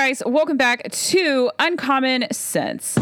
guys, welcome back to Uncommon Sense.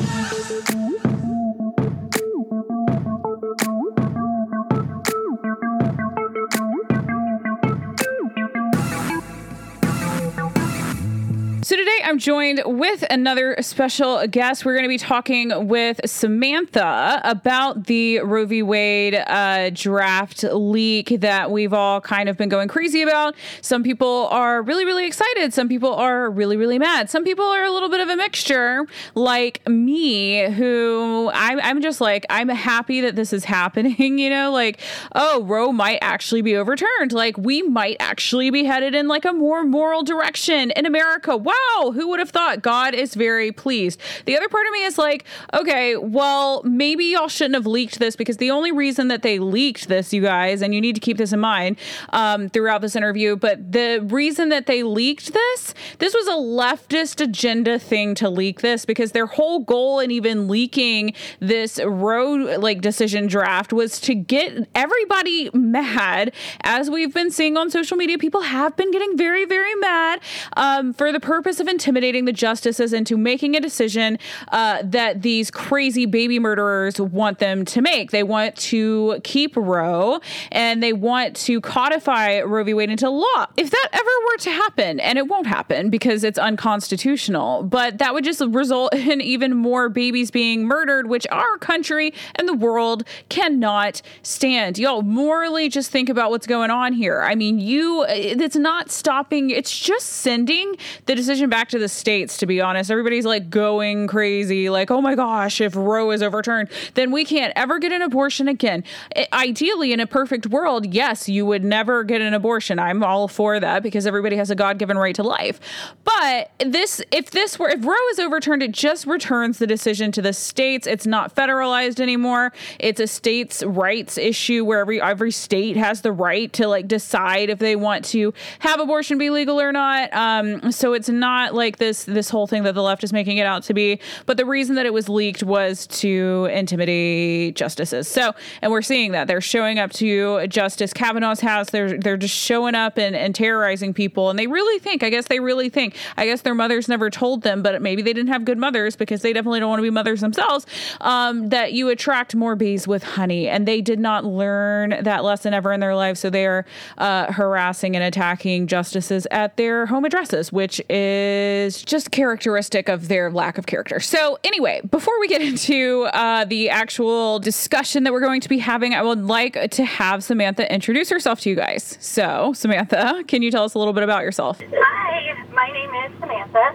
I'm joined with another special guest. We're going to be talking with Samantha about the Roe v. Wade uh, draft leak that we've all kind of been going crazy about. Some people are really, really excited. Some people are really, really mad. Some people are a little bit of a mixture, like me, who I'm, I'm just like, I'm happy that this is happening. You know, like, oh, Roe might actually be overturned. Like, we might actually be headed in like a more moral direction in America. Wow wow, who would have thought God is very pleased? The other part of me is like, okay, well, maybe y'all shouldn't have leaked this because the only reason that they leaked this, you guys, and you need to keep this in mind um, throughout this interview, but the reason that they leaked this, this was a leftist agenda thing to leak this because their whole goal in even leaking this Roe like decision draft was to get everybody mad. As we've been seeing on social media, people have been getting very, very mad um, for the purpose of intimidating the justices into making a decision uh, that these crazy baby murderers want them to make. They want to keep Roe and they want to codify Roe v. Wade into law. If that ever were to happen, and it won't happen because it's unconstitutional, but that would just result in even more babies being murdered, which our country and the world cannot stand. Y'all morally just think about what's going on here. I mean, you, it's not stopping, it's just sending the decision decision back to the states, to be honest. Everybody's like going crazy, like, oh my gosh, if Roe is overturned, then we can't ever get an abortion again. It, ideally, in a perfect world, yes, you would never get an abortion. I'm all for that because everybody has a God given right to life. But this, if this were, if Roe is overturned, it just returns the decision to the states. It's not federalized anymore. It's a states' rights issue where every every state has the right to like decide if they want to have abortion be legal or not. Um, so it's not not like this this whole thing that the left is making it out to be. But the reason that it was leaked was to intimidate justices. So, and we're seeing that they're showing up to Justice Kavanaugh's house. They're they're just showing up and, and terrorizing people. And they really think, I guess they really think, I guess their mothers never told them, but maybe they didn't have good mothers because they definitely don't want to be mothers themselves. Um, that you attract more bees with honey, and they did not learn that lesson ever in their lives. So they are uh, harassing and attacking justices at their home addresses, which is is just characteristic of their lack of character. So, anyway, before we get into uh, the actual discussion that we're going to be having, I would like to have Samantha introduce herself to you guys. So, Samantha, can you tell us a little bit about yourself? Hi, my name is Samantha.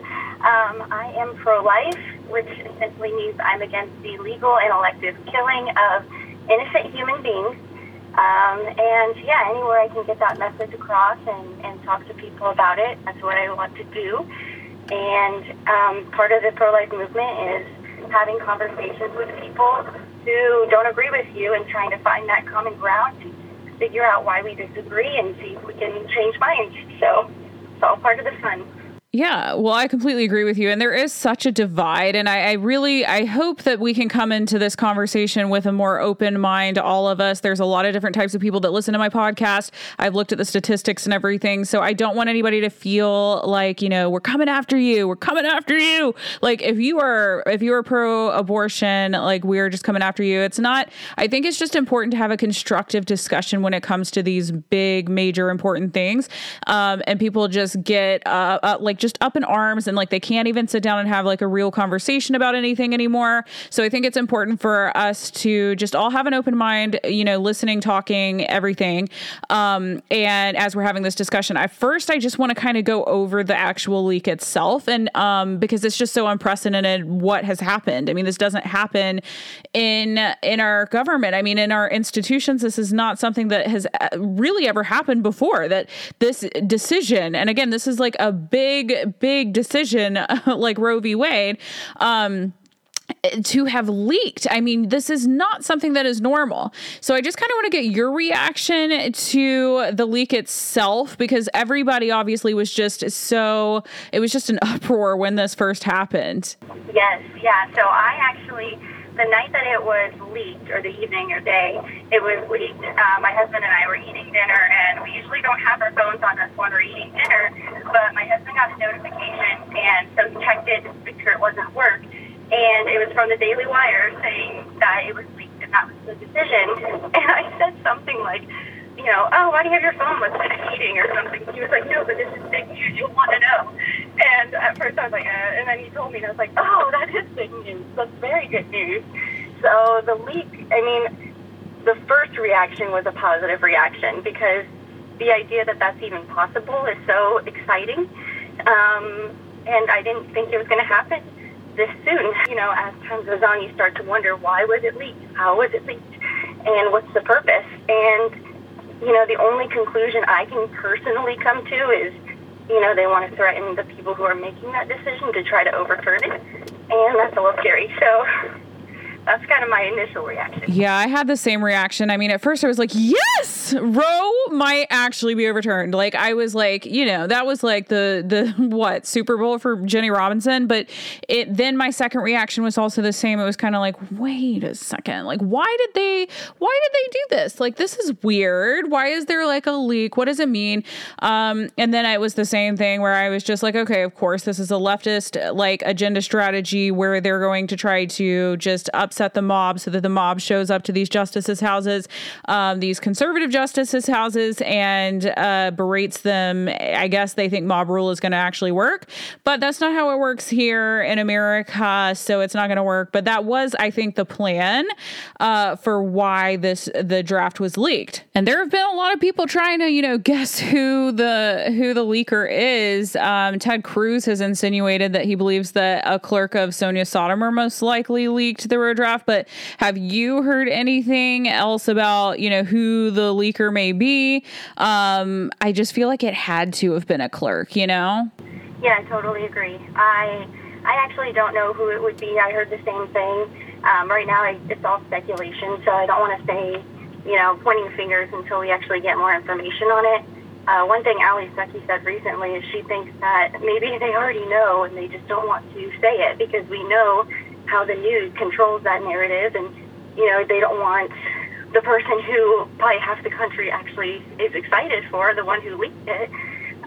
Um, I am pro life, which essentially means I'm against the legal and elective killing of innocent human beings. Um, and yeah, anywhere I can get that message across and, and talk to people about it, that's what I want to do. And um, part of the pro life movement is having conversations with people who don't agree with you and trying to find that common ground and figure out why we disagree and see if we can change minds. So it's all part of the fun. Yeah, well, I completely agree with you. And there is such a divide. And I, I, really, I hope that we can come into this conversation with a more open mind, all of us. There's a lot of different types of people that listen to my podcast. I've looked at the statistics and everything. So I don't want anybody to feel like, you know, we're coming after you. We're coming after you. Like if you are, if you are pro abortion, like we're just coming after you. It's not, I think it's just important to have a constructive discussion when it comes to these big, major, important things. Um, and people just get, uh, uh like, just up in arms and like they can't even sit down and have like a real conversation about anything anymore. So I think it's important for us to just all have an open mind, you know, listening, talking, everything. Um, and as we're having this discussion, I first I just want to kind of go over the actual leak itself and um, because it's just so unprecedented what has happened. I mean, this doesn't happen in in our government. I mean, in our institutions, this is not something that has uh, really ever happened before. That this decision, and again, this is like a big big, decision like Roe v. Wade. Um, to have leaked. I mean, this is not something that is normal. So I just kind of want to get your reaction to the leak itself because everybody obviously was just so, it was just an uproar when this first happened. Yes, yeah. So I actually the night that it was leaked, or the evening or day, it was leaked. Uh, my husband and I were eating dinner, and we usually don't have our phones on us when we're eating dinner. But my husband got a notification, and so checked it to make sure it wasn't work. And it was from the Daily Wire saying that it was leaked and that was the decision. And I said something like, you know, oh, why do you have your phone with like heating or something? He was like, no, but this is big news. You'll want to know. And at first I was like, uh, and then he told me, and I was like, oh, that is big news. That's very good news. So the leak, I mean, the first reaction was a positive reaction because the idea that that's even possible is so exciting. Um, and I didn't think it was going to happen this soon. You know, as time goes on, you start to wonder why was it leaked? How was it leaked? And what's the purpose? And you know, the only conclusion I can personally come to is, you know, they want to threaten the people who are making that decision to try to overturn it. And that's a little scary. So that's kind of my initial reaction. Yeah, I had the same reaction. I mean, at first I was like, yes, Roe might actually be overturned. Like I was like, you know, that was like the the what Super Bowl for Jenny Robinson. But it then my second reaction was also the same. It was kind of like, wait a second, like why did they why did they do this? Like this is weird. Why is there like a leak? What does it mean? Um, and then it was the same thing where I was just like, okay, of course this is a leftist like agenda strategy where they're going to try to just up upset the mob so that the mob shows up to these justices' houses, um, these conservative justices' houses, and uh, berates them. I guess they think mob rule is going to actually work, but that's not how it works here in America. So it's not going to work. But that was, I think, the plan uh, for why this the draft was leaked. And there have been a lot of people trying to, you know, guess who the who the leaker is. Um, Ted Cruz has insinuated that he believes that a clerk of Sonia Sotomayor most likely leaked the Roe draft, but have you heard anything else about, you know, who the leaker may be? Um, I just feel like it had to have been a clerk, you know? Yeah, I totally agree. I I actually don't know who it would be. I heard the same thing. Um, right now, I, it's all speculation, so I don't want to say, you know, pointing fingers until we actually get more information on it. Uh, one thing Allie Stuckey said recently is she thinks that maybe they already know and they just don't want to say it because we know how the news controls that narrative, and you know they don't want the person who probably half the country actually is excited for, the one who leaked it,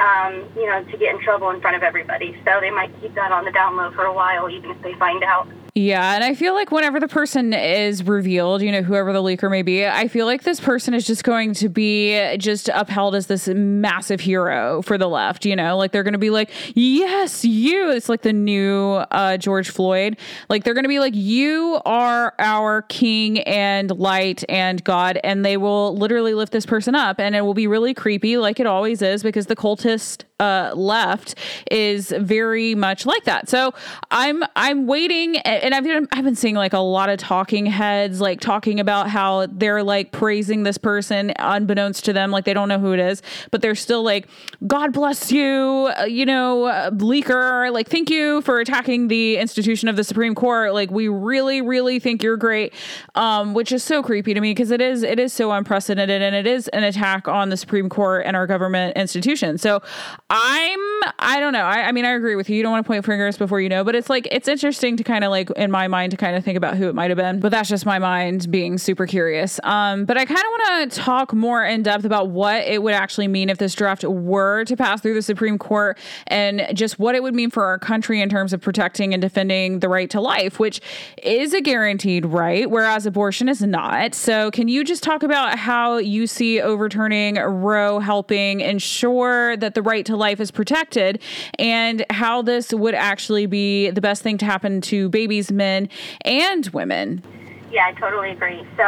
um, you know, to get in trouble in front of everybody. So they might keep that on the down low for a while, even if they find out. Yeah, and I feel like whenever the person is revealed, you know, whoever the leaker may be, I feel like this person is just going to be just upheld as this massive hero for the left, you know? Like they're going to be like, "Yes, you." It's like the new uh, George Floyd. Like they're going to be like, "You are our king and light and God." And they will literally lift this person up and it will be really creepy like it always is because the cultist uh, left is very much like that. So I'm I'm waiting and I've been, I've been seeing like a lot of talking heads like talking about how they're like praising this person unbeknownst to them, like they don't know who it is, but they're still like, God bless you, uh, you know, uh, leaker, like thank you for attacking the institution of the Supreme Court. Like we really, really think you're great, um, which is so creepy to me because it is it is so unprecedented and it is an attack on the Supreme Court and our government institution. So I'm I don't know. I, I mean I agree with you. You don't want to point fingers before you know, but it's like it's interesting to kind of like in my mind to kind of think about who it might have been. But that's just my mind being super curious. Um, but I kind of want to talk more in depth about what it would actually mean if this draft were to pass through the Supreme Court and just what it would mean for our country in terms of protecting and defending the right to life, which is a guaranteed right, whereas abortion is not. So, can you just talk about how you see overturning Roe helping ensure that the right to life is protected and how this would actually be the best thing to happen to babies? Men and women. Yeah, I totally agree. So,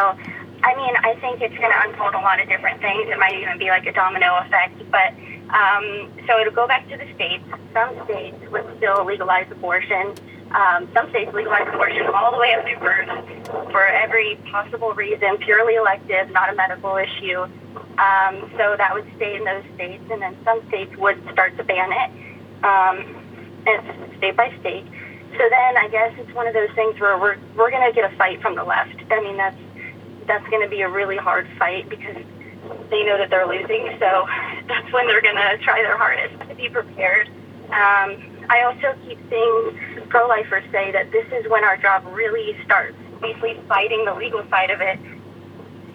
I mean, I think it's going to unfold a lot of different things. It might even be like a domino effect. But um, so it'll go back to the states. Some states would still legalize abortion. Um, some states legalize abortion all the way up to birth for every possible reason, purely elective, not a medical issue. Um, so that would stay in those states, and then some states would start to ban it. Um, it's state by state. So then I guess it's one of those things where we're we're to get a fight from the left. I mean that's that's to be a really hard fight because they know that they're losing. So that's when they're to try their hardest to be prepared. Um, I also keep seeing pro-lifers say that this is when our job really starts, basically fighting the legal side of it.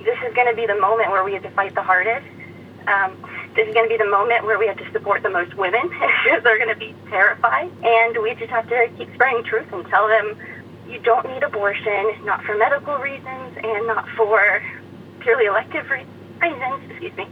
This is going to be the moment where we have to fight the hardest. Um, this is going to be the moment where we have to support the most women they're going to be terrified. And we just have to keep spreading truth and tell them you don't need abortion, not for medical reasons and not for purely elective re- reasons, excuse me.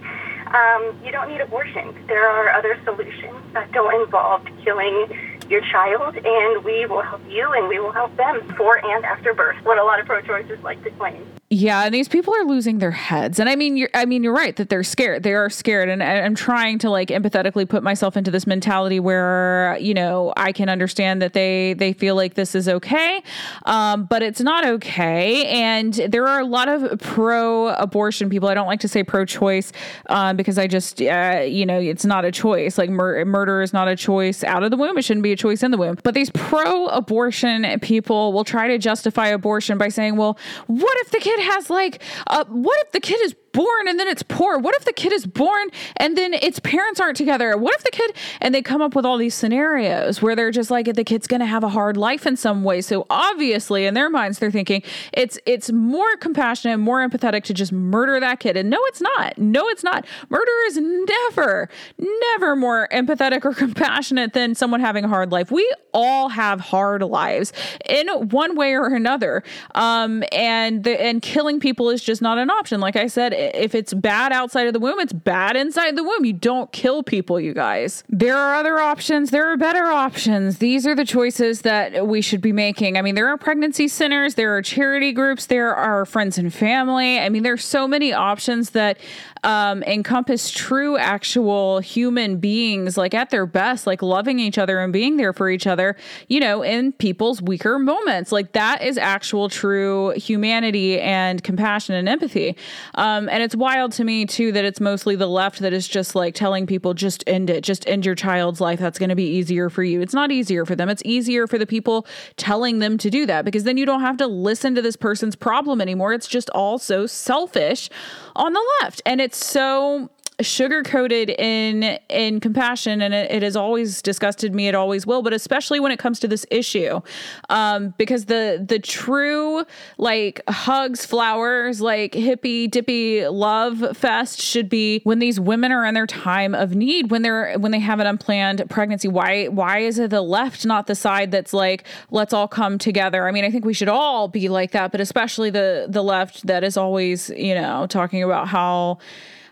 Um, you don't need abortion. There are other solutions that don't involve killing your child, and we will help you and we will help them before and after birth, what a lot of pro choicers like to claim. Yeah, and these people are losing their heads. And I mean, you're, I mean, you're right that they're scared. They are scared, and I'm trying to like empathetically put myself into this mentality where you know I can understand that they they feel like this is okay, um, but it's not okay. And there are a lot of pro-abortion people. I don't like to say pro-choice um, because I just uh, you know it's not a choice. Like mur- murder is not a choice out of the womb. It shouldn't be a choice in the womb. But these pro-abortion people will try to justify abortion by saying, well, what if the kid has like, uh, what if the kid is born and then it's poor? What if the kid is born and then its parents aren't together? What if the kid and they come up with all these scenarios where they're just like the kid's going to have a hard life in some way. So obviously in their minds they're thinking it's it's more compassionate, more empathetic to just murder that kid. And no it's not. No it's not. Murder is never never more empathetic or compassionate than someone having a hard life. We all have hard lives in one way or another. Um and the, and killing people is just not an option. Like I said if it's bad outside of the womb, it's bad inside the womb. You don't kill people, you guys. There are other options. There are better options. These are the choices that we should be making. I mean, there are pregnancy centers, there are charity groups, there are friends and family. I mean, there's so many options that um, encompass true, actual human beings, like at their best, like loving each other and being there for each other, you know, in people's weaker moments. Like that is actual, true humanity and compassion and empathy. Um, and it's wild to me, too, that it's mostly the left that is just like telling people, just end it, just end your child's life. That's going to be easier for you. It's not easier for them. It's easier for the people telling them to do that because then you don't have to listen to this person's problem anymore. It's just all so selfish on the left. And it's so sugar coated in in compassion and it, it, has always disgusted me it always will but especially when it comes to this issue. Um, because the the true like hugs flowers like hippy dippy love fest should be when these women are in their time of need when they're when they have an unplanned pregnancy. Why why is it the left not the side that's like let's all come together? I mean i think we should all be like that but especially the the left that is always you know talking about how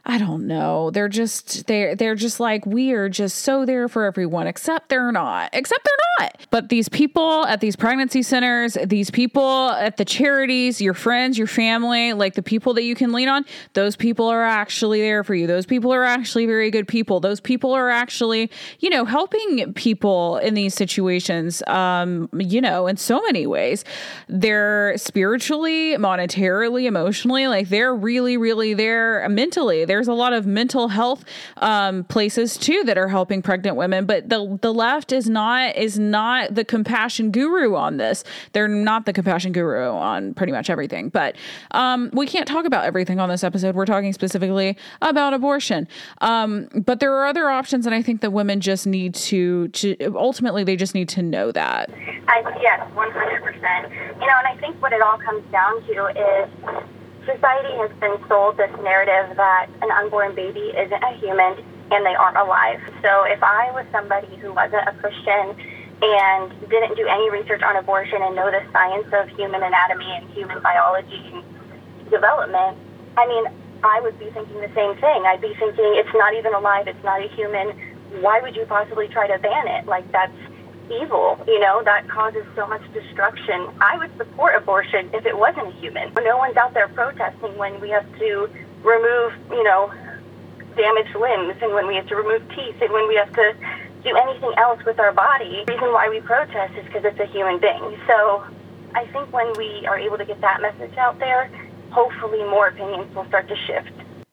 I don't know. They're just they're they're just like we are just so there for everyone except they're not. Except they're not. But these people at these pregnancy centers, these people at the charities, your friends, your family, like the people that you can lean on, those people are actually there for you. Those people are actually very good people. Those people are actually, you know, helping people in these situations um, you know, in so many ways. They're spiritually, monetarily, emotionally, like they're really really there mentally there's a lot of mental health um, places too that are helping pregnant women, but the the left is not is not the compassion guru on this. They're not the compassion guru on pretty much everything. But um, we can't talk about everything on this episode. We're talking specifically about abortion. Um, but there are other options, and I think that women just need to to ultimately they just need to know that. Yes, one hundred percent. You know, and I think what it all comes down to is society has been sold this narrative that an unborn baby isn't a human and they aren't alive. So if I was somebody who wasn't a Christian and didn't do any research on abortion and know the science of human anatomy and human biology and development, I mean, I would be thinking the same thing. I'd be thinking it's not even alive, it's not a human. Why would you possibly try to ban it? Like that's evil, you know, that causes so much destruction. I would support abortion if it wasn't a human. No one's out there protesting when we have to remove, you know, damaged limbs and when we have to remove teeth and when we have to do anything else with our body. The reason why we protest is because it's a human being. So I think when we are able to get that message out there, hopefully more opinions will start to shift.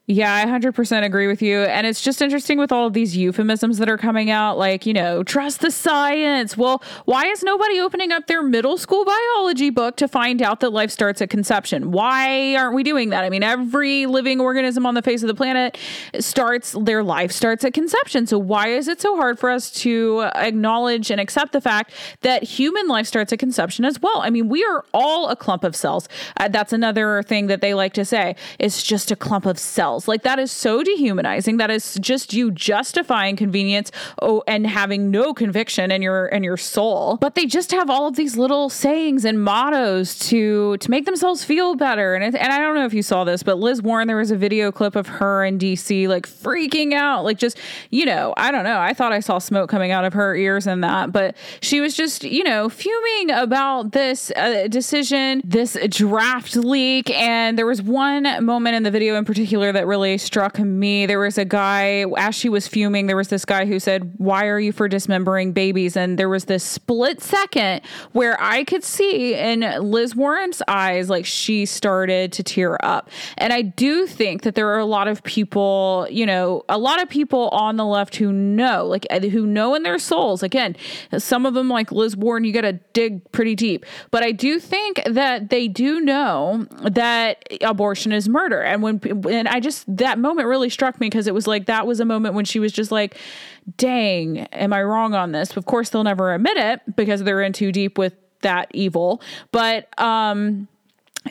Yeah, I 100% agree with you. And it's just interesting with all of these euphemisms that are coming out, like, you know, trust the science. Well, why is nobody opening up their middle school biology book to find out that life starts at conception? Why aren't we doing that? I mean, every living organism on the face of the planet starts, their life starts at conception. So why is it so hard for us to acknowledge and accept the fact that human life starts at conception as well? I mean, we are all a clump of cells. Uh, that's another thing that they like to say. It's just a clump of cells Like that is so dehumanizing. That is just you justifying convenience oh, and having no conviction in your in your soul. But they just have all of these little sayings and mottos to to make themselves feel better. And and I don't know if you saw this, but Liz Warren, there was a video clip of her in DC like freaking out, like just you know, I don't know. I thought I saw smoke coming out of her ears and that, but she was just you know fuming about this uh, decision, this draft leak, and there was one moment in the video in particular that really struck me. There was a guy as she was fuming. There was this guy who said, "Why are you for dismembering babies?" And there was this split second where I could see in Liz Warren's eyes like she started to tear up. And I do think that there are a lot of people, you know, a lot of people on the left who know, like uh, who know in their souls. Again, some of them like Liz Warren, you got to dig pretty deep. But I do think that they do know that abortion is murder. And when and I just that moment really struck me because it was like that was a moment when she was just like dang, am I wrong on this? Of course, they'll never admit it because they're in too deep with that evil. But um,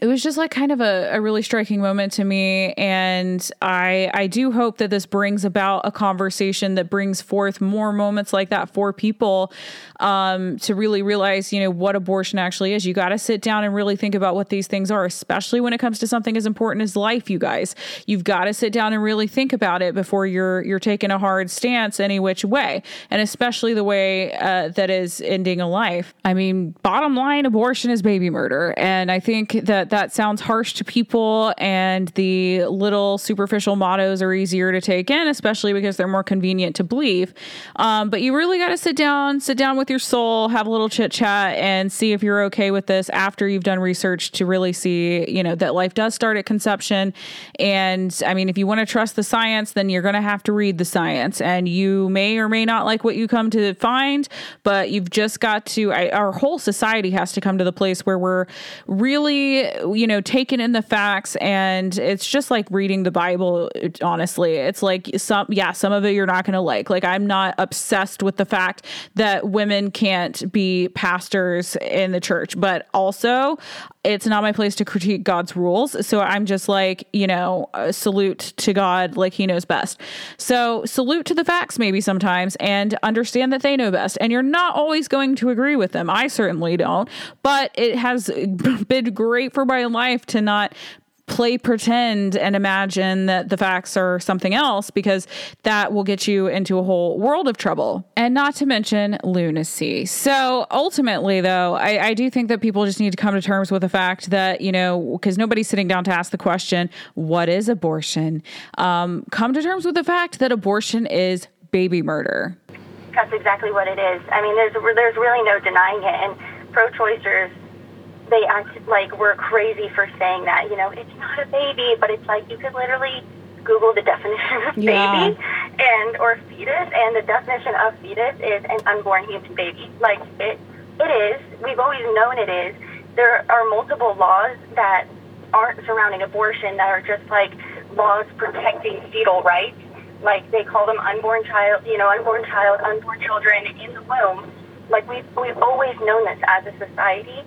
it was just like kind of a, a really striking moment to me and i i do hope that this brings about a conversation that brings forth more moments like that for people um, to really realize you know what abortion actually is. You got to sit down and really think about what these things are especially when it comes to something as important as life you guys. You've got to sit down and really think about it before you're you're taking a hard stance any which way and especially the way uh, that is ending a life. I mean bottom line abortion is baby murder and i think that that that sounds harsh to people and the little superficial mottos are easier to take in, especially because they're more convenient to believe. Um, but you really got to sit down, sit down with your soul, have a little chit chat, and see if you're okay with this after you've done research to really see, you know, that life does start at conception. And I mean, if you want to trust the science, then you're going to have to read the science. And you may or may not like what you come to find, but you've just got to, I, our whole society has to come to the place where we're really you know, taking in the facts and it's just like reading the Bible, honestly. It's like some, yeah, some of it you're not going to like. Like, I'm not obsessed with the fact that women can't be pastors in the church, but also it's not my place to critique God's rules. So I'm just like, you know, uh, salute to God like he knows best. So salute to the facts maybe sometimes and understand that they know best. And you're not always going to agree with them. I certainly don't. But it has been great for my life to not play pretend and imagine that the facts are something else because that will get you into a whole world of trouble. And not to mention lunacy. So ultimately, though, I, I do think that people just need to come to terms with the fact that, you know, because nobody's sitting down to ask the question, what is abortion? Um, come to terms with the fact that abortion is baby murder. That's exactly what it is. I mean, there's, there's really no denying it. And pro choicers they act like we're crazy for saying that. You know, it's not a baby, but it's like you could literally Google the definition of yeah. baby and or fetus, and the definition of fetus is an unborn human baby. Like it, it is. We've always known it is. There are multiple laws that aren't surrounding abortion that are just like laws protecting fetal rights. Like they call them unborn child, you know, unborn child, unborn children in the womb. Like we've we've always known this as a society,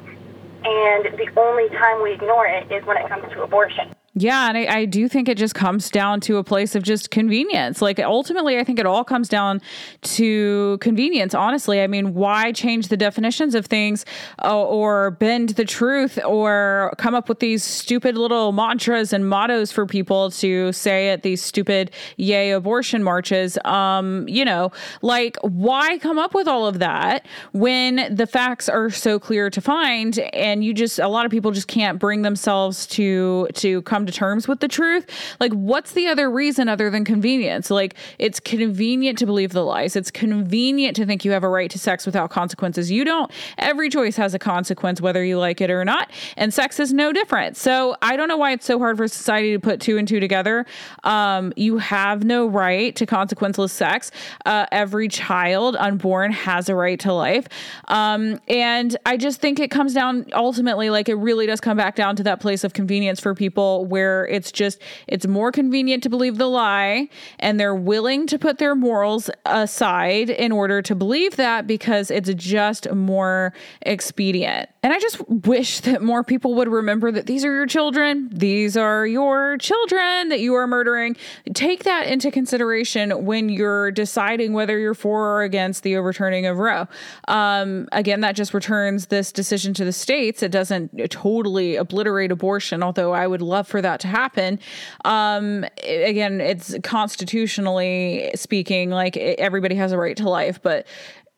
and the only time we ignore it is when it comes to abortion. Yeah, and I, I, do think it just comes down to a place of just convenience. Like ultimately, I think it all comes down to convenience. Honestly, I mean, why change the definitions of things, uh, or bend the truth, or come up with these stupid little mantras and mottos for people to say at these stupid "Yay abortion" marches? Um, you know, like why come up with all of that when the facts are so clear to find, and you just a lot of people just can't bring themselves to to come to terms with the truth. Like, what's the other reason other than convenience? Like, it's convenient to believe the lies. It's convenient to think you have a right to sex without consequences. You don't. Every choice has a consequence, whether you like it or not. And sex is no different. So I don't know why it's so hard for society to put two and two together. Um, you have no right to consequenceless sex. Uh, every child unborn has a right to life. Um, and I just think it comes down ultimately, like, it really does come back down to that place of convenience for people where it's just it's more convenient to believe the lie and they're willing to put their morals aside in order to believe that because it's just more expedient. And I just wish that more people would remember that these are your children. These are your children that you are murdering. Take that into consideration when you're deciding whether you're for or against the overturning of Roe. Um, again, that just returns this decision to the states. It doesn't totally obliterate abortion, although I would love for that to happen. Um, again, it's constitutionally speaking, like everybody has a right to life, but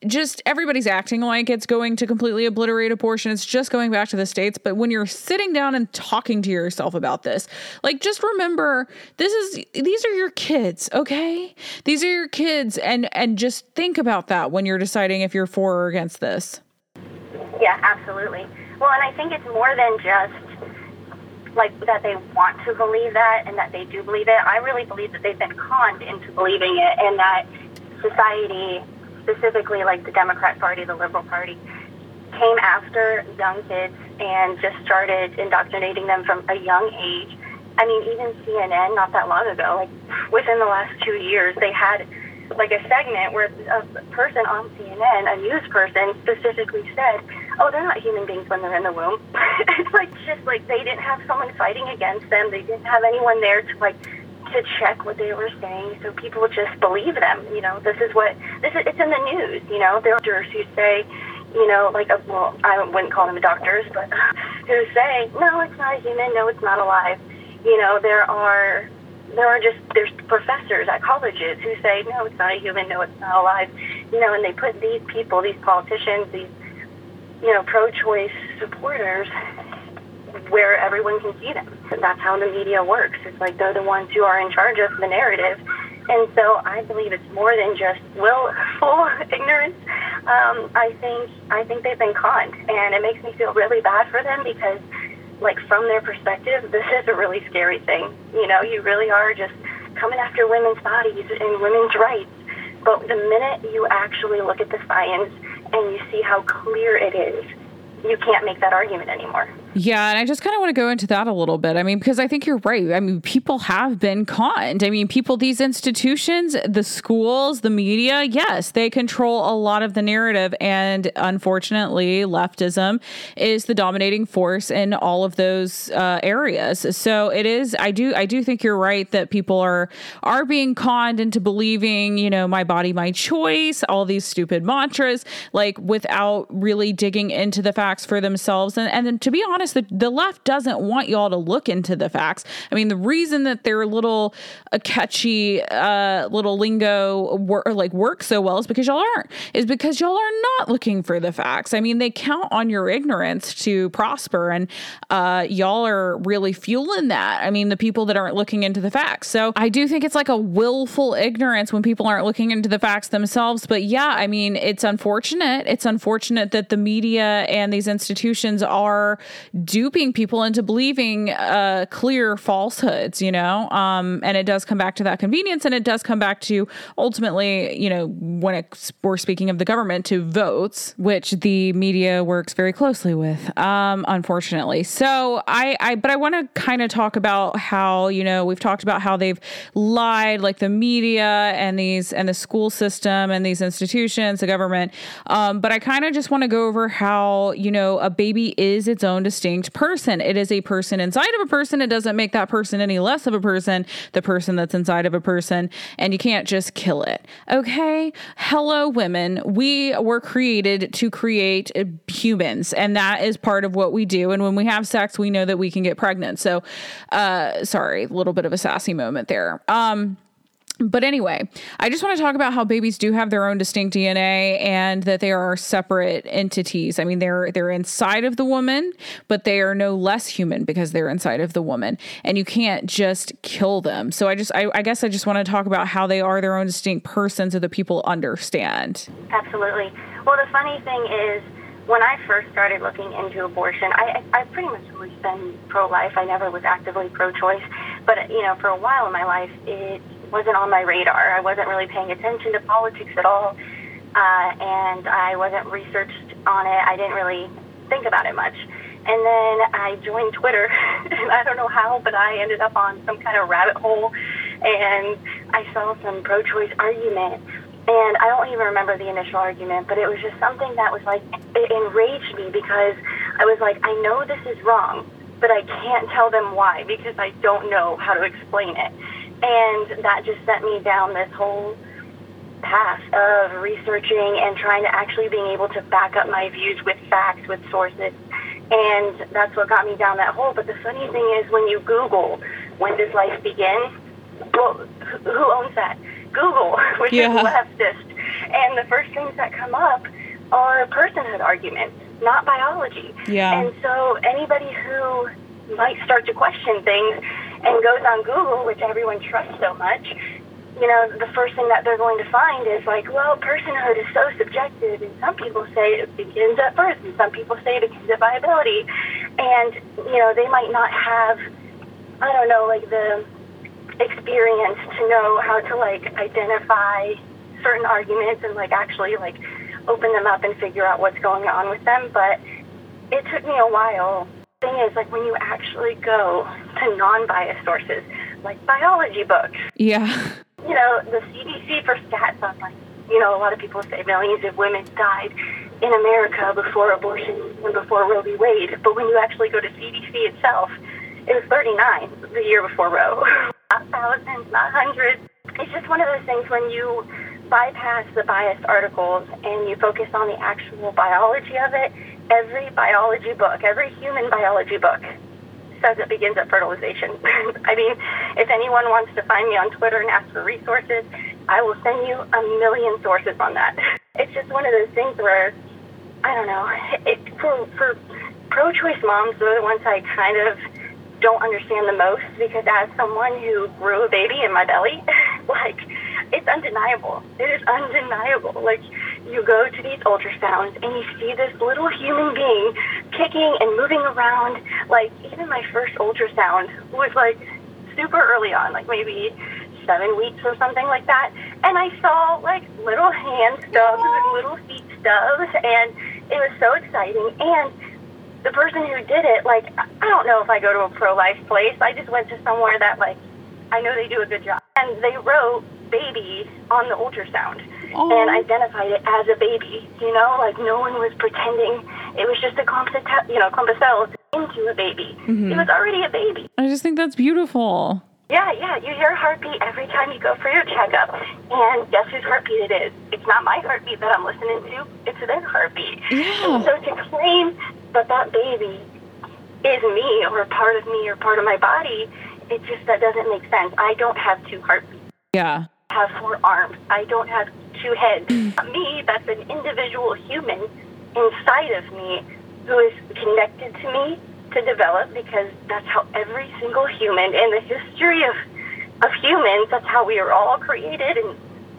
just everybody's acting like it's going to completely obliterate abortion. It's just going back to the states. But when you're sitting down and talking to yourself about this, like just remember this is these are your kids, okay? These are your kids and and just think about that when you're deciding if you're for or against this. Yeah, absolutely. Well, and I think it's more than just like that they want to believe that and that they do believe it. I really believe that they've been conned into believing it and that society specifically like the Democrat Party, the Liberal Party, came after young kids and just started indoctrinating them from a young age. I mean, even CNN, not that long ago, like within the last two years, they had like a segment where a person on CNN, a news person, specifically said, "Oh, they're not human beings when they're in the womb." it's like just like they didn't have someone fighting against them. They didn't have anyone there to like to check what they were saying, so people just believe them. You know, this is what this is. It's in the news. You know, there are doctors who say, you know, like, a, uh, well, I wouldn't call them doctors, but who say, no, it's not a human, no, it's not alive. You know, there are there are just there's professors at colleges who say, no, it's not a human, no, it's not alive. You know, and they put these people, these politicians, these you know, pro-choice supporters where everyone can see them. That's how the media works. It's like they're the ones who are in charge of the narrative. And so I believe it's more than just willful ignorance. Um, I think I think they've been conned, and it makes me feel really bad for them because, like from their perspective, this is a really scary thing. You know, you really are just coming after women's bodies and women's rights. But the minute you actually look at the science and you see how clear it is, you can't make that argument anymore. Yeah, and I just kind of want to go into that a little bit. I mean, because I think you're right. I mean, people have been conned. I mean, people, these institutions, the schools, the media, yes, they control a lot of the narrative. And unfortunately, leftism is the dominating force in all of those uh, areas. So it is, I do, I do think you're right that people are, are being conned into believing, you know, my body, my choice, all these stupid mantras, like without really digging into the facts for themselves. And, and then to be honest, honest, the, the left doesn't want y'all to look into the facts. I mean, the reason that their little uh, catchy uh, little lingo wor- like work so well is because y'all aren't. Is because y'all are not looking for the facts. I mean, they count on your ignorance to prosper, and uh, y'all are really fueling that. I mean, the people that aren't looking into the facts. So I do think it's like a willful ignorance when people aren't looking into the facts themselves. But yeah, I mean, it's unfortunate. It's unfortunate that the media and these institutions are duping people into believing uh, clear falsehoods, you know? Um, and it does come back to that convenience and it does come back to ultimately, you know, when it's, we're speaking of the government, to votes, which the media works very closely with, um, unfortunately. So I, I but I want to kind of talk about how, you know, we've talked about how they've lied, like the media and these, and the school system and these institutions, the government. Um, but I kind of just want to go over how, you know, a baby is its own distinct person. It is a person inside of a person. It doesn't make that person any less of a person, the person that's inside of a person, and you can't just kill it. Okay? Hello, women. We were created to create humans, and that is part of what we do. And when we have sex, we know that we can get pregnant. So, uh, sorry, a little bit of a sassy moment there. Um, but anyway, I just want to talk about how babies do have their own distinct DNA and that they are separate entities. I mean, they're they're inside of the woman, but they are no less human because they're inside of the woman, and you can't just kill them. So I just, I, I guess, I just want to talk about how they are their own distinct person, so that people understand. Absolutely. Well, the funny thing is, when I first started looking into abortion, I I pretty much always been pro-life. I never was actively pro-choice, but you know, for a while in my life, it wasn't on my radar. I wasn't really paying attention to politics at all, uh, and I wasn't researched on it. I didn't really think about it much. And then I joined Twitter, and I don't know how, but I ended up on some kind of rabbit hole, and I saw some pro-choice argument. And I don't even remember the initial argument, but it was just something that was like, it enraged me because I was like, I know this is wrong, but I can't tell them why because I don't know how to explain it. And that just sent me down this whole path of researching and trying to actually being able to back up my views with facts, with sources. And that's what got me down that hole. But the funny thing is, when you Google when does life begin, well, who owns that? Google, which yeah. is leftist. And the first things that come up are personhood arguments, not biology. Yeah. And so anybody who might start to question things and goes on Google, which everyone trusts so much, you know, the first thing that they're going to find is like, well, personhood is so subjective, and some people say it begins at birth, and some people say it begins at viability, and you know, they might not have, I don't know, like the experience to know how to like identify certain arguments and like actually like open them up and figure out what's going on with them, but it took me a while. The thing is, like when you actually go to non-biased sources, like biology books. Yeah you know, the CDC for stats on like, you know, a lot of people say millions of women died in America before abortion and before Roe v. Wade. But when you actually go to CDC itself, it was 39 the year before Roe. not thousands, not hundreds. It's just one of those things when you bypass the biased articles and you focus on the actual biology of it. Every biology book, every human biology book says it begins at fertilization. I mean, if anyone wants to find me on Twitter and ask for resources, I will send you a million sources on that. It's just one of those things where, I don't know, it, for, for pro choice moms, they're the ones I kind of don't understand the most because as someone who grew a baby in my belly, like, it's undeniable. It is undeniable. Like, you go to these ultrasounds and you see this little human being kicking and moving around. Like, even my first ultrasound was like super early on, like maybe seven weeks or something like that. And I saw like little hand stubs and little feet stubs, and it was so exciting. And the person who did it, like, I don't know if I go to a pro life place. I just went to somewhere that, like, I know they do a good job. And they wrote baby on the ultrasound oh. and identified it as a baby. You know, like no one was pretending it was just a clump of, te- you know, clump of cells into a baby. Mm-hmm. It was already a baby. I just think that's beautiful. Yeah, yeah. You hear a heartbeat every time you go for your checkup. And guess whose heartbeat it is? It's not my heartbeat that I'm listening to, it's their heartbeat. Yeah. so to claim that that baby is me or a part of me or part of my body, it just that doesn't make sense. I don't have two heartbeats. Yeah have four arms. I don't have two heads. Mm. Uh, me, that's an individual human inside of me who is connected to me to develop because that's how every single human in the history of of humans, that's how we are all created and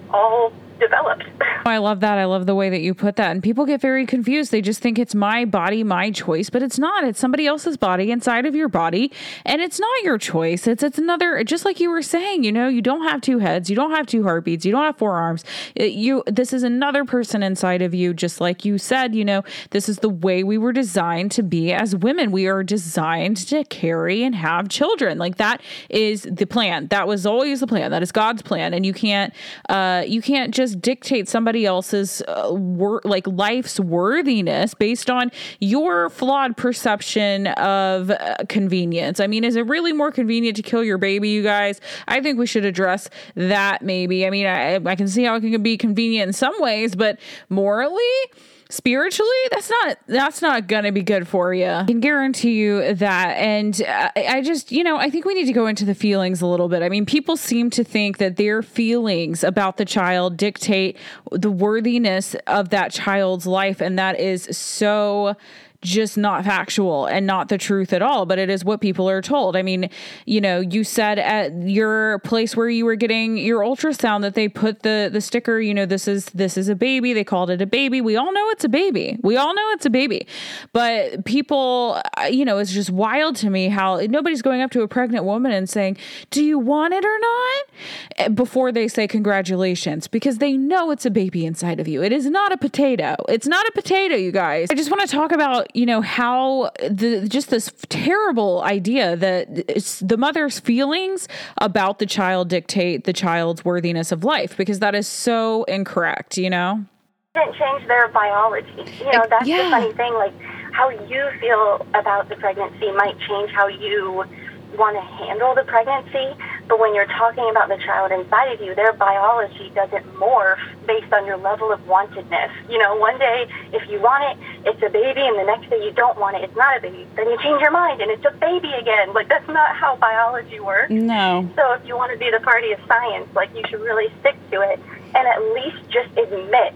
all developed. I love that. I love the way that you put that. And people get very confused. They just think it's my body, my choice, but it's not. It's somebody else's body inside of your body, and it's not your choice. It's it's another. Just like you were saying, you know, you don't have two heads, you don't have two heartbeats, you don't have four arms. It, you this is another person inside of you. Just like you said, you know, this is the way we were designed to be as women. We are designed to carry and have children. Like that is the plan. That was always the plan. That is God's plan, and you can't uh you can't just just dictate somebody else's uh, wor- like life's worthiness based on your flawed perception of uh, convenience. I mean, is it really more convenient to kill your baby, you guys? I think we should address that maybe. I mean, I, I can see how it can be convenient in some ways, but morally, spiritually that's not that's not gonna be good for you i can guarantee you that. And I, I just you know i think we need to go into the feelings a little bit. I mean people seem to think that their feelings about the child dictate the worthiness of that child's life and that is so just not factual and not the truth at all, but it is what people are told. I mean, you know, you said at your place where you were getting your ultrasound that they put the the sticker, you know, this is this is a baby. They called it a baby. We all know it's a baby. We all know it's a baby. But people, uh, you know, it's just wild to me how nobody's going up to a pregnant woman and saying, "Do you want it or not?" Eh, before they say congratulations because they know it's a baby inside of you. It is not a potato. It's not a potato, you guys. I just want to talk about you know how the just this terrible idea that the mother's feelings about the child dictate the child's worthiness of life because that is so incorrect you know? Didn't change their biology. You know that's yeah. the funny thing like how you feel about the pregnancy might change how you want to handle the pregnancy, but when you're talking about the child inside of you, their biology doesn't morph based on your level of wantedness. You know, one day if you want it, it's a baby, and the next day you don't want it, it's not a baby. Then you change your mind and it's a baby again. Like that's not how biology works. No. So if you want to be the party of science, like you should really stick to it and at least just admit,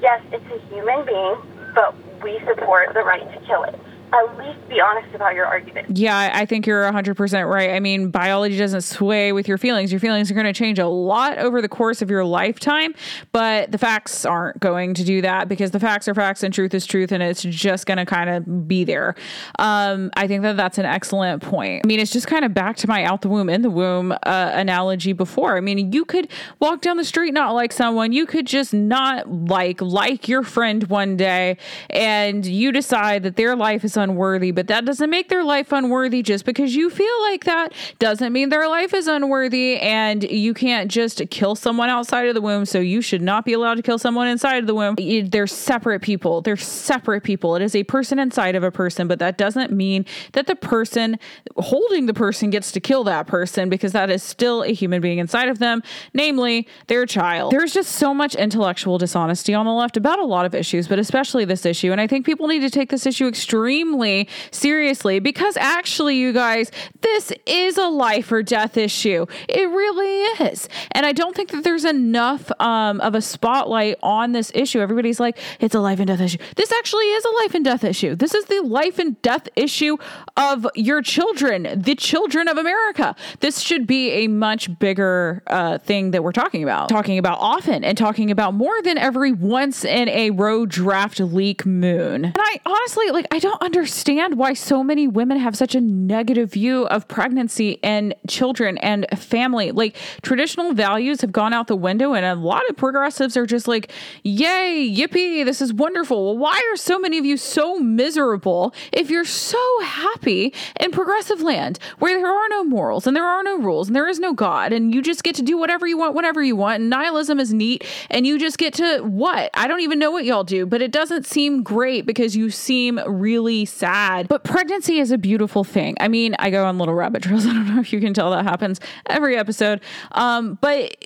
yes, it's a human being, but we support the right to kill it at least be honest about your argument. Yeah, I think you're 100% right. I mean, biology doesn't sway with your feelings. Your feelings are going to change a lot over the course of your lifetime, but the facts aren't going to do that because the facts are facts and truth is truth, and it's just going to kind of be there. Um, I think that that's an excellent point. I mean, it's just kind of back to my out the womb, in the womb uh, analogy before. I mean, you could walk down the street not like someone, you could just not like like your friend one day, and you decide that their life is unworthy, but that doesn't make their life unworthy just because you feel like that doesn't mean their life is unworthy and you can't just kill someone outside of the womb, so you should not be allowed to kill someone inside of the womb. They're separate people. They're separate people. It is a person inside of a person, but that doesn't mean that the person holding the person gets to kill that person because that is still a human being inside of them, namely their child. There's just so much intellectual dishonesty on the left about a lot of issues, but especially this issue. And I think people need to take this issue extremely extremely seriously because actually, you guys, this is a life or death issue. It really is. And I don't think that there's enough um, of a spotlight on this issue. Everybody's like, it's a life and death issue. This actually is a life and death issue. This is the life and death issue of your children, the children of America. This should be a much bigger uh, thing that we're talking about, talking about often and talking about more than every once in a Roe draft leak moon. And I honestly, like, I don't understand understand why so many women have such a negative view of pregnancy and children and family. Like traditional values have gone out the window, and a lot of progressives are just like, yay, yippee, this is wonderful. Well, why are so many of you so miserable if you're so happy in progressive land where there are no morals and there are no rules and there is no God and you just get to do whatever you want, whatever you want? And nihilism is neat and you just get to what? I don't even know what y'all do, but it doesn't seem great because you seem really sad. But pregnancy is a beautiful thing. I mean, I go on little rabbit trails. I don't know if you can tell that happens every episode. Um, but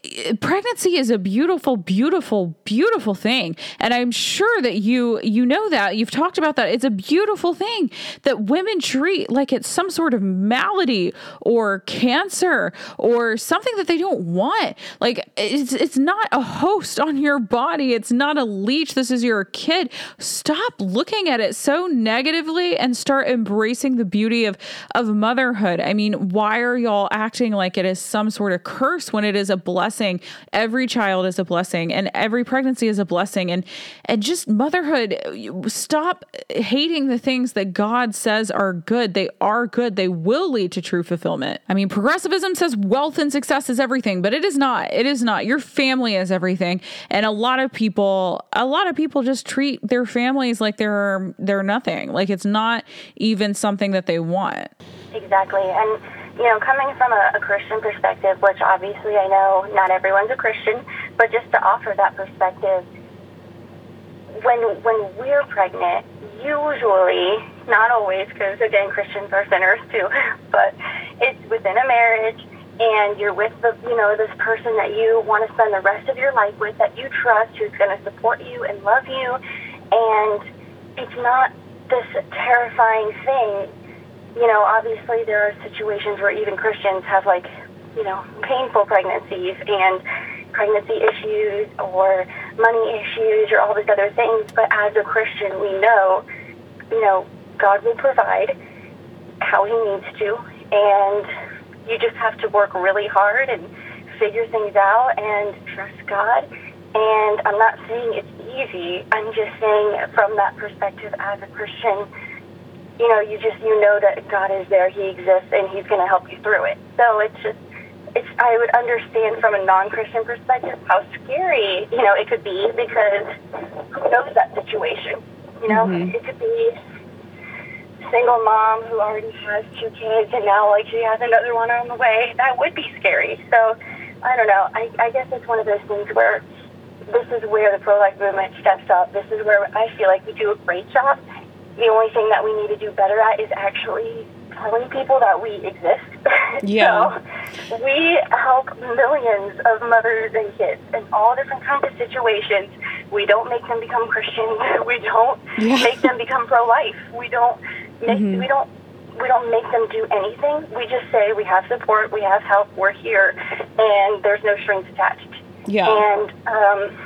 pregnancy is a beautiful, beautiful, beautiful thing. And I'm sure that you you know that. You've talked about that. It's a beautiful thing that women treat like it's some sort of malady or cancer or something that they don't want. Like it's it's not a host on your body. It's not a leech. This is your kid. Stop looking at it so negatively and start embracing the beauty of of motherhood. I mean, why are y'all acting like it is some sort of curse when it is a blessing? Every child is a blessing and every pregnancy is a blessing and and just motherhood stop hating the things that God says are good. They are good. They will lead to true fulfillment. I mean, progressivism says wealth and success is everything, but it is not. It is not. Your family is everything. And a lot of people a lot of people just treat their families like they're they're nothing. Like it's not even something that they want. Exactly. And, you know, coming from a, a Christian perspective, which obviously I know not everyone's a Christian, but just to offer that perspective, when, when we're pregnant, usually, not always, because again, Christians are sinners too, but it's within a marriage and you're with the you know this person that you want to spend the rest of your life with that you trust who's going to support you and love you and it's not this terrifying thing, you know, obviously there are situations where even Christians have like, you know, painful pregnancies and pregnancy issues or money issues or all these other things. But as a Christian, we know, you know, God will provide how He needs to, and you just have to work really hard and figure things out and trust God. And I'm not saying it's easy. I'm just saying from that perspective as a Christian, you know, you just you know that God is there, He exists, and He's going to help you through it. So it's just, it's I would understand from a non-Christian perspective how scary you know it could be because who knows that situation? You know, mm-hmm. it could be single mom who already has two kids and now like she has another one on the way. That would be scary. So I don't know. I, I guess it's one of those things where this is where the pro life movement steps up. This is where I feel like we do a great job the only thing that we need to do better at is actually telling people that we exist. Yeah. so we help millions of mothers and kids in all different kinds of situations. We don't make them become Christians. We don't Yeah. make them become pro-life. We don't make Mhm. we don't we don't make them do anything. We just say we have support, we have help, we're here, and there's no strings attached. Yeah. And um,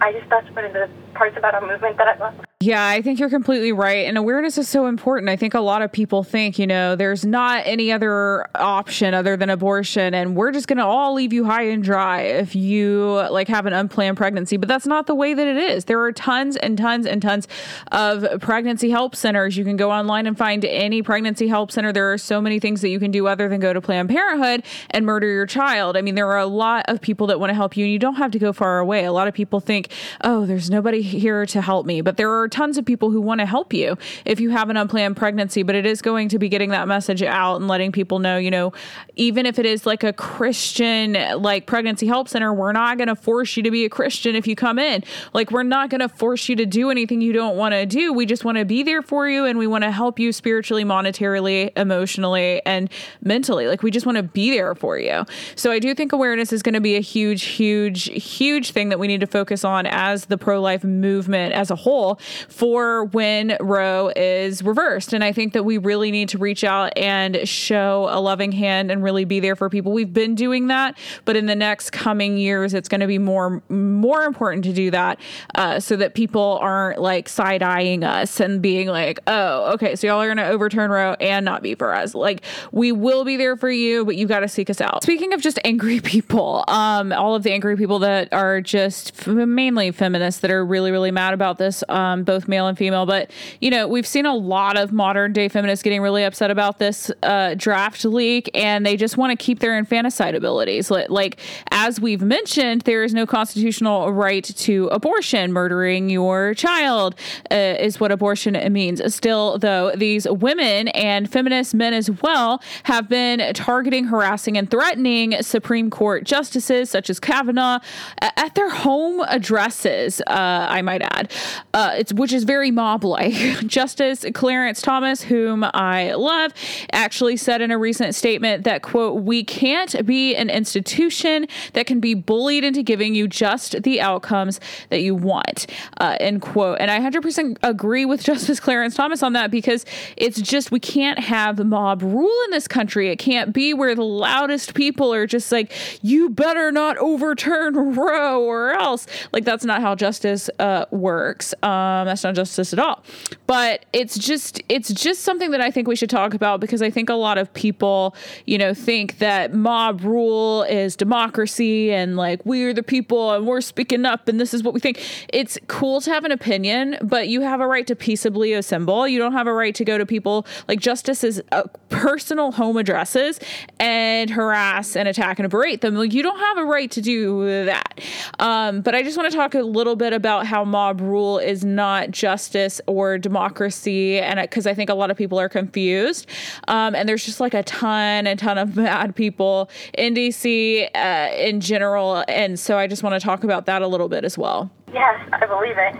I just that's one of the parts about our movement that I love. Yeah, I think you're completely right. And awareness is so important. I think a lot of people think, you know, there's not any other option other than abortion and we're just going to all leave you high and dry if you like have an unplanned pregnancy. But that's not the way that it is. There are tons and tons and tons of pregnancy help centers. You can go online and find any pregnancy help center. There are so many things that you can do other than go to Planned Parenthood and murder your child. I mean, there are a lot of people that want to help you and you don't have to go far away. A lot of people think, oh, there's nobody here to help me. But there are tons of people who want to help you if you have an unplanned pregnancy. But it is going to be getting that message out and letting people know, you know, even if it is like a Christian, like pregnancy help center, we're not going to force you to be a Christian if you come in. Like, we're not going to force you to do anything you don't want to do. We just want to be there for you and we want to help you spiritually, monetarily, emotionally, and mentally. Like, we just want to be there for you. So, I do think awareness is going to be a huge, huge, huge thing that we need to focus on as the pro life movement as a whole for when Roe is reversed. And I think that we really need to reach out and show a loving hand and really be there for people. We've been doing that, but in the next coming years, it's going to be more more important to do that uh, so that people aren't like side eyeing us and being like, oh, okay, so y'all are going to overturn Roe and not be for us. Like we will be there for you, but you got to seek us out. Speaking of just angry people, um, all of the angry people that are just f- mainly feminists that are really really mad about this, um, both male and female. But you know, we've seen a lot of modern day feminists getting really upset about this uh, draft leak, and they just want to keep their infanticide abilities. Like, as we've mentioned, there is no constitutional right to abortion. Murdering your child uh, is what abortion means. Still, though, these women and feminist men as well have been targeting, harassing, and threatening Supreme Court justices such as Kavanaugh at their home addresses. Uh, I might add, uh, it's which is very mob-like. Justice Clarence Thomas, whom I love, actually said in a recent statement that quote we can't be an institution that can be bullied into giving you just the outcomes that you want uh, end quote. And i 100% agree with justice clarence thomas on that because it's just we can't have mob rule in this country. It can't be where the loudest people are just like you better not overturn roe or else. Like that's not how justice uh, works. Um, that's not justice at all. But it's just it's just something that i think we should talk about because i think a lot of people you know think that mob rule is democracy and like we're the people and we're speaking up and this is what we think. It's cool to have an opinion but you have a right to peaceably assemble. You don't have a right to go to people like justice is uh, personal home addresses and harass and attack and berate them. Like you don't have a right to do that. Um, but i just want to talk a little bit about how mob rule is not justice or democracy and because i think a lot of people are confused um, and there's just like a ton a ton of mad people in dc uh, in general and so i just want to talk about that a little bit as well Yes, I believe it.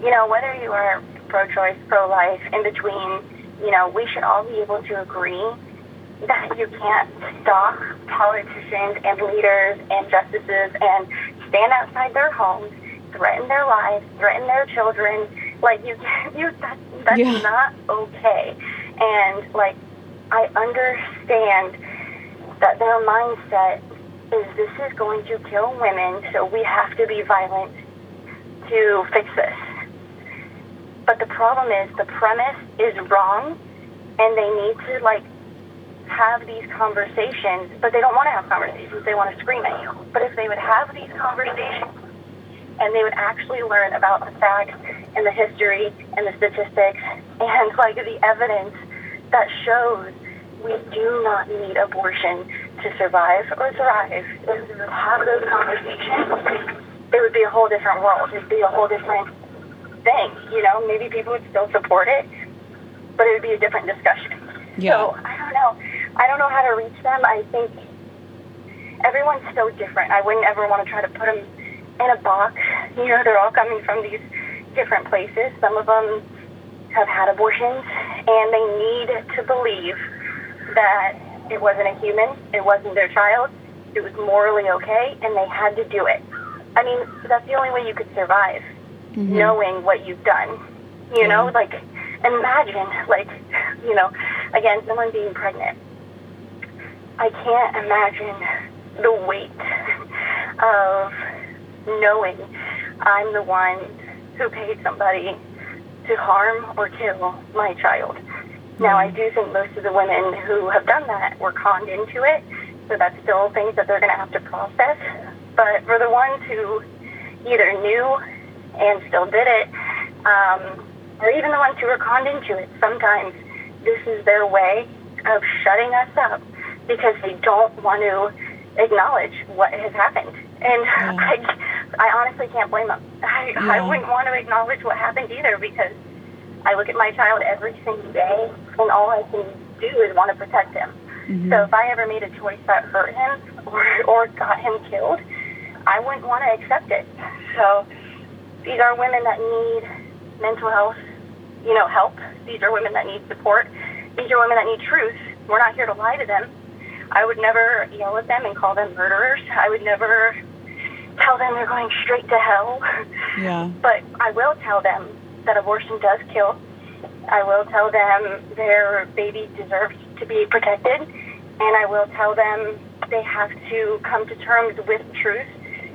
You know, whether you are pro-choice, pro-life, in between, you know, we should all be able to agree that you can't stalk politicians and leaders and justices and stand outside their homes, threaten their lives, threaten their children. Like you, you that, that's Yeah. not okay. And like, I understand that their mindset is this is going to kill women, so we have to be violent to fix this. But the problem is the premise is wrong, and they need to like have these conversations, but they don't want to have conversations. They want to scream at you. But if they would have these conversations and they would actually learn about the facts and the history and the statistics and like the evidence that shows we do not need abortion to survive or thrive. If we would have those conversations, it would be a whole different world. It'd be a whole different thing. You know, maybe people would still support it, but it would be a different discussion. Yeah. So I don't know. I don't know how to reach them. I think everyone's so different. I wouldn't ever want to try to put them in a box. You know, they're all coming from these different places. Some of them have had abortions, and they need to believe that it wasn't a human, it wasn't their child, it was morally okay, and they had to do it. I mean, that's the only way you could survive, mm-hmm. knowing what you've done. You yeah. know, like, imagine, like, you know, again, someone being pregnant. I can't imagine the weight of knowing I'm the one who paid somebody to harm or kill my child. Now, I do think most of the women who have done that were conned into it, so that's still things that they're going to have to process. But for the ones who either knew and still did it, um, or even the ones who were conned into it, sometimes this is their way of shutting us up because they don't want to acknowledge what has happened. And yeah. I, I honestly can't blame them. I, yeah. I wouldn't want to acknowledge what happened either because I look at my child every single day, and all I can do is want to protect him. Mm-hmm. So if I ever made a choice that hurt him or, or got him killed, I wouldn't want to accept it. So these are women that need mental health, you know, help. These are women that need support. These are women that need truth. We're not here to lie to them. I would never yell at them and call them murderers. I would never tell them they're going straight to hell. Yeah. But I will tell them that abortion does kill. I will tell them their baby deserves to be protected. And I will tell them they have to come to terms with truth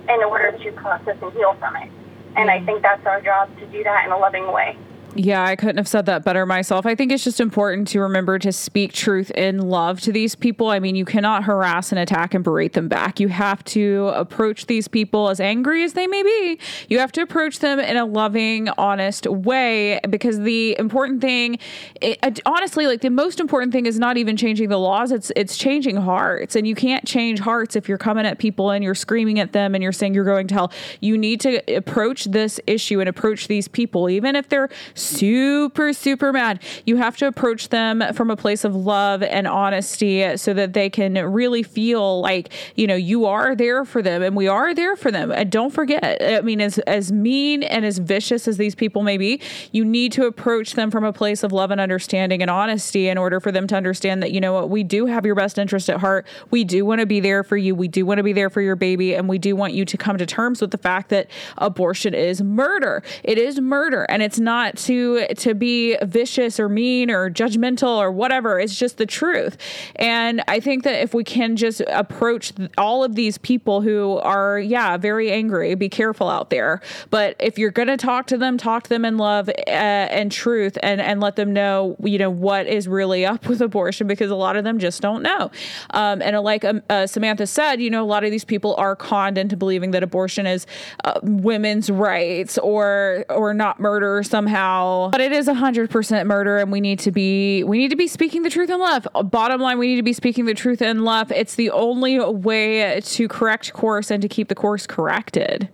in order to process and heal from it. And I mm. think that's our job to do that in a loving way. Yeah, I couldn't have said that better myself. I think it's just important to remember to speak truth in love to these people. I mean, you cannot harass and attack and berate them back. You have to approach these people as angry as they may be. You have to approach them in a loving, honest way because the important thing, it, honestly, like the most important thing is not even changing the laws. It's it's changing hearts, and you can't change hearts if you're coming at people and you're screaming at them and you're saying you're going to hell. You need to approach this issue and approach these people, even if they're super, super mad. You have to approach them from a place of love and honesty so that they can really feel like, you know, you are there for them and we are there for them. And don't forget, I mean, as, as mean and as vicious as these people may be, you need to approach them from a place of love and understanding and honesty in order for them to understand that, you know what, we do have your best interest at heart. We do want to be there for you. We do want to be there for your baby. And we do want you to come to terms with the fact that abortion is murder. It is murder. And it's not to to be vicious or mean or judgmental or whatever. It's just the truth. And I think that if we can just approach all of these people who are, yeah, very angry, be careful out there. But if you're going to talk to them, talk to them in love uh, and truth and, and let them know, you know, what is really up with abortion because a lot of them just don't know. Um, and like um, uh, Samantha said, you know, a lot of these people are conned into believing that abortion is uh, women's rights or or not murder somehow but it is 100% murder and we need to be we need to be speaking the truth in love. Bottom line we need to be speaking the truth in love. It's the only way to correct course and to keep the course corrected.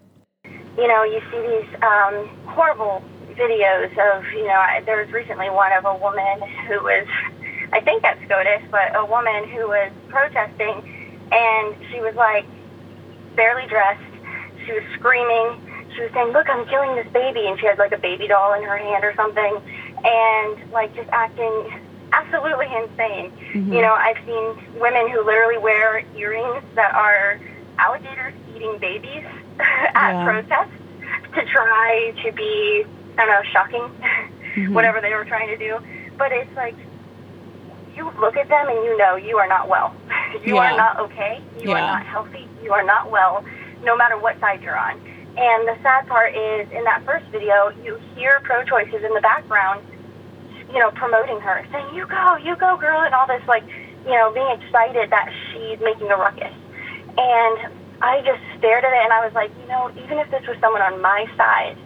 You know you see these um, horrible videos of you know there was recently one of a woman who was i think that's scotus but a woman who was protesting and she was like barely dressed. She was screaming she was saying, "Look, I'm killing this baby," and she had like a baby doll in her hand or something, and like just acting absolutely insane. Mm-hmm. You know, I've seen women who literally wear earrings that are alligators eating babies at yeah. protests to try to be, I don't know, shocking, mm-hmm. whatever they were trying to do. But it's like you look at them and you know you are not well. you yeah. are not okay. You yeah. are not healthy. You are not well, no matter what side you're on. And the sad part is, in that first video, you hear pro-choices in the background, you know, promoting her, saying, "You go, you go, girl," and all this, like, you know, being excited that she's making a ruckus. And I just stared at it, and I was like, you know, even if this was someone on my side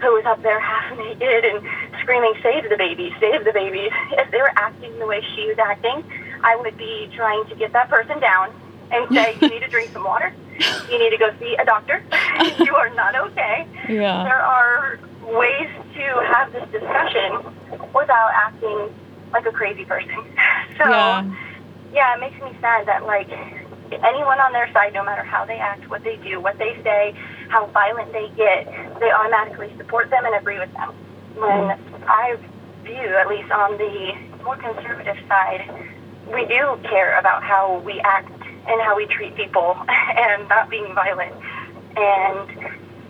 who was up there half naked and screaming, "Save the baby, save the baby," if they were acting the way she was acting, I would be trying to get that person down and say, "You need to drink some water." you need to go see a doctor. you are not okay. Yeah. There are ways to have this discussion without acting like a crazy person. So, yeah. yeah, it makes me sad that, like, anyone on their side, no matter how they act, what they do, what they say, how violent they get, they automatically support them and agree with them. When. I view, at least on the more conservative side, we do care about how we act and how we treat people and not being violent. And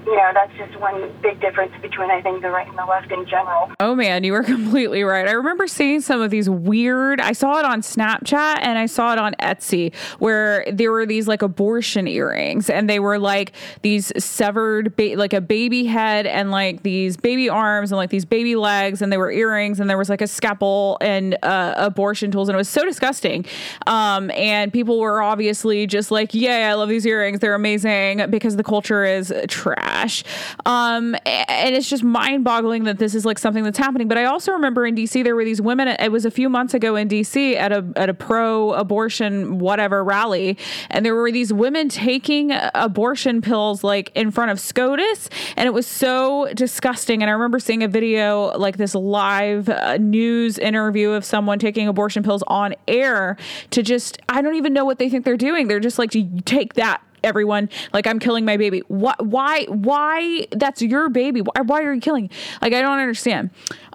you know, that's just one big difference between, I think, the right and the left in general. Oh, man, you were completely right. I remember seeing some of these weird, I saw it on Snapchat and I saw it on Etsy where there were these like abortion earrings and they were like these severed, ba- like a baby head and like these baby arms and like these baby legs and they were earrings and there was like a scalpel and uh, abortion tools and it was so disgusting. Um, and people were obviously just like, yeah, I love these earrings. They're amazing because the culture is trash trash. Um, and it's just mind boggling that this is like something that's happening. But I also remember in DC, there were these women, it was a few months ago in DC at a, at a pro abortion, whatever rally. And there were these women taking abortion pills like in front of SCOTUS. And it was so disgusting. And I remember seeing a video like this live uh, news interview of someone taking abortion pills on air to just, I don't even know what they think they're doing. They're just like, to take that everyone. Like i'm killing my baby. What why why? That's your baby. Why, why are you killing? Like i don't understand.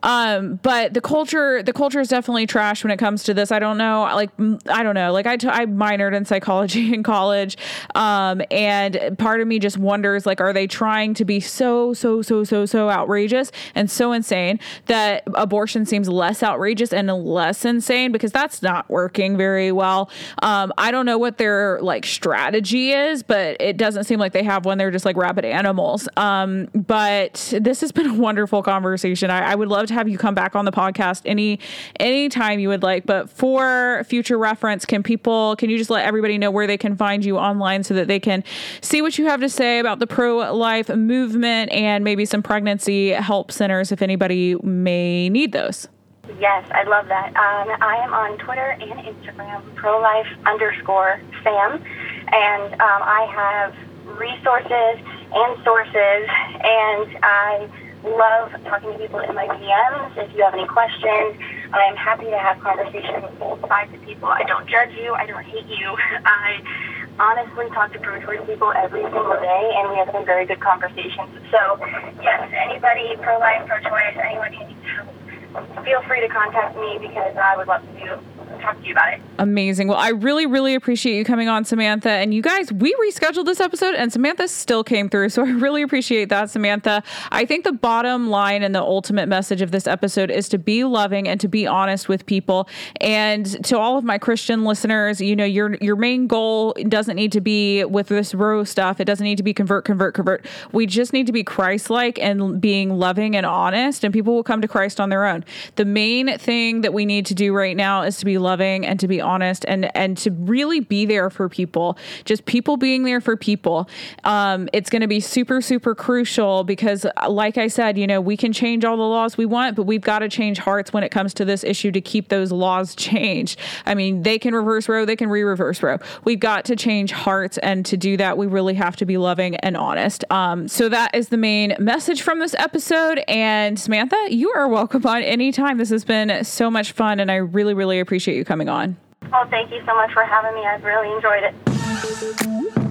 Um, but the culture, the culture is definitely trash when it comes to this. I don't know, like I don't know, like I, t- I minored in psychology in college, um, and part of me just wonders, like, are they trying to be so so so so so outrageous and so insane that abortion seems less outrageous and less insane? Because that's not working very well. Um, I don't know what their like strategy is, but it doesn't seem like they have one. They're just like rabid animals. Um, but this has been a wonderful conversation. I, I would love to have you come back on the podcast any anytime you would like. But for future reference, can people can you just let everybody know where they can find you online so that they can see what you have to say about the pro life movement and maybe some pregnancy help centers if anybody may need those? Yes, I love that. Um, I am on Twitter and Instagram, pro life underscore Sam, and um, I have resources and sources, and I love talking to people in my DMs. If you have any questions, I am happy to have conversations with both sides of people. I don't judge you. I don't hate you. I honestly talk to pro-choice people every single day, and we have some very good conversations. So, yes, anybody pro-life, pro-choice, anyone who needs help, feel free to contact me because I would love to talk to you about it. Amazing. Well, I really, really appreciate you coming on, Samantha. And you guys, we rescheduled this episode and Samantha still came through. So I really appreciate that, Samantha. I think the bottom line and the ultimate message of this episode is to be loving and to be honest with people. And to all of my Christian listeners, you know, your your main goal doesn't need to be with this Roe stuff. It doesn't need to be convert, convert, convert. We just need to be Christ-like and being loving and honest, and people will come to Christ on their own. The main thing that we need to do right now is to be loving and to be honest and and to really be there for people. Just people being there for people. Um, it's going to be super super crucial because, like I said, you know, we can change all the laws we want, but we've got to change hearts when it comes to this issue to keep those laws changed. I mean, they can reverse Roe, they can re-reverse Roe. We've got to change hearts, and to do that, we really have to be loving and honest. Um, so that is the main message from this episode. And Samantha, you are welcome on anytime. This has been so much fun, and I really really appreciate you coming on. Well, thank you so much for having me. I've really enjoyed it.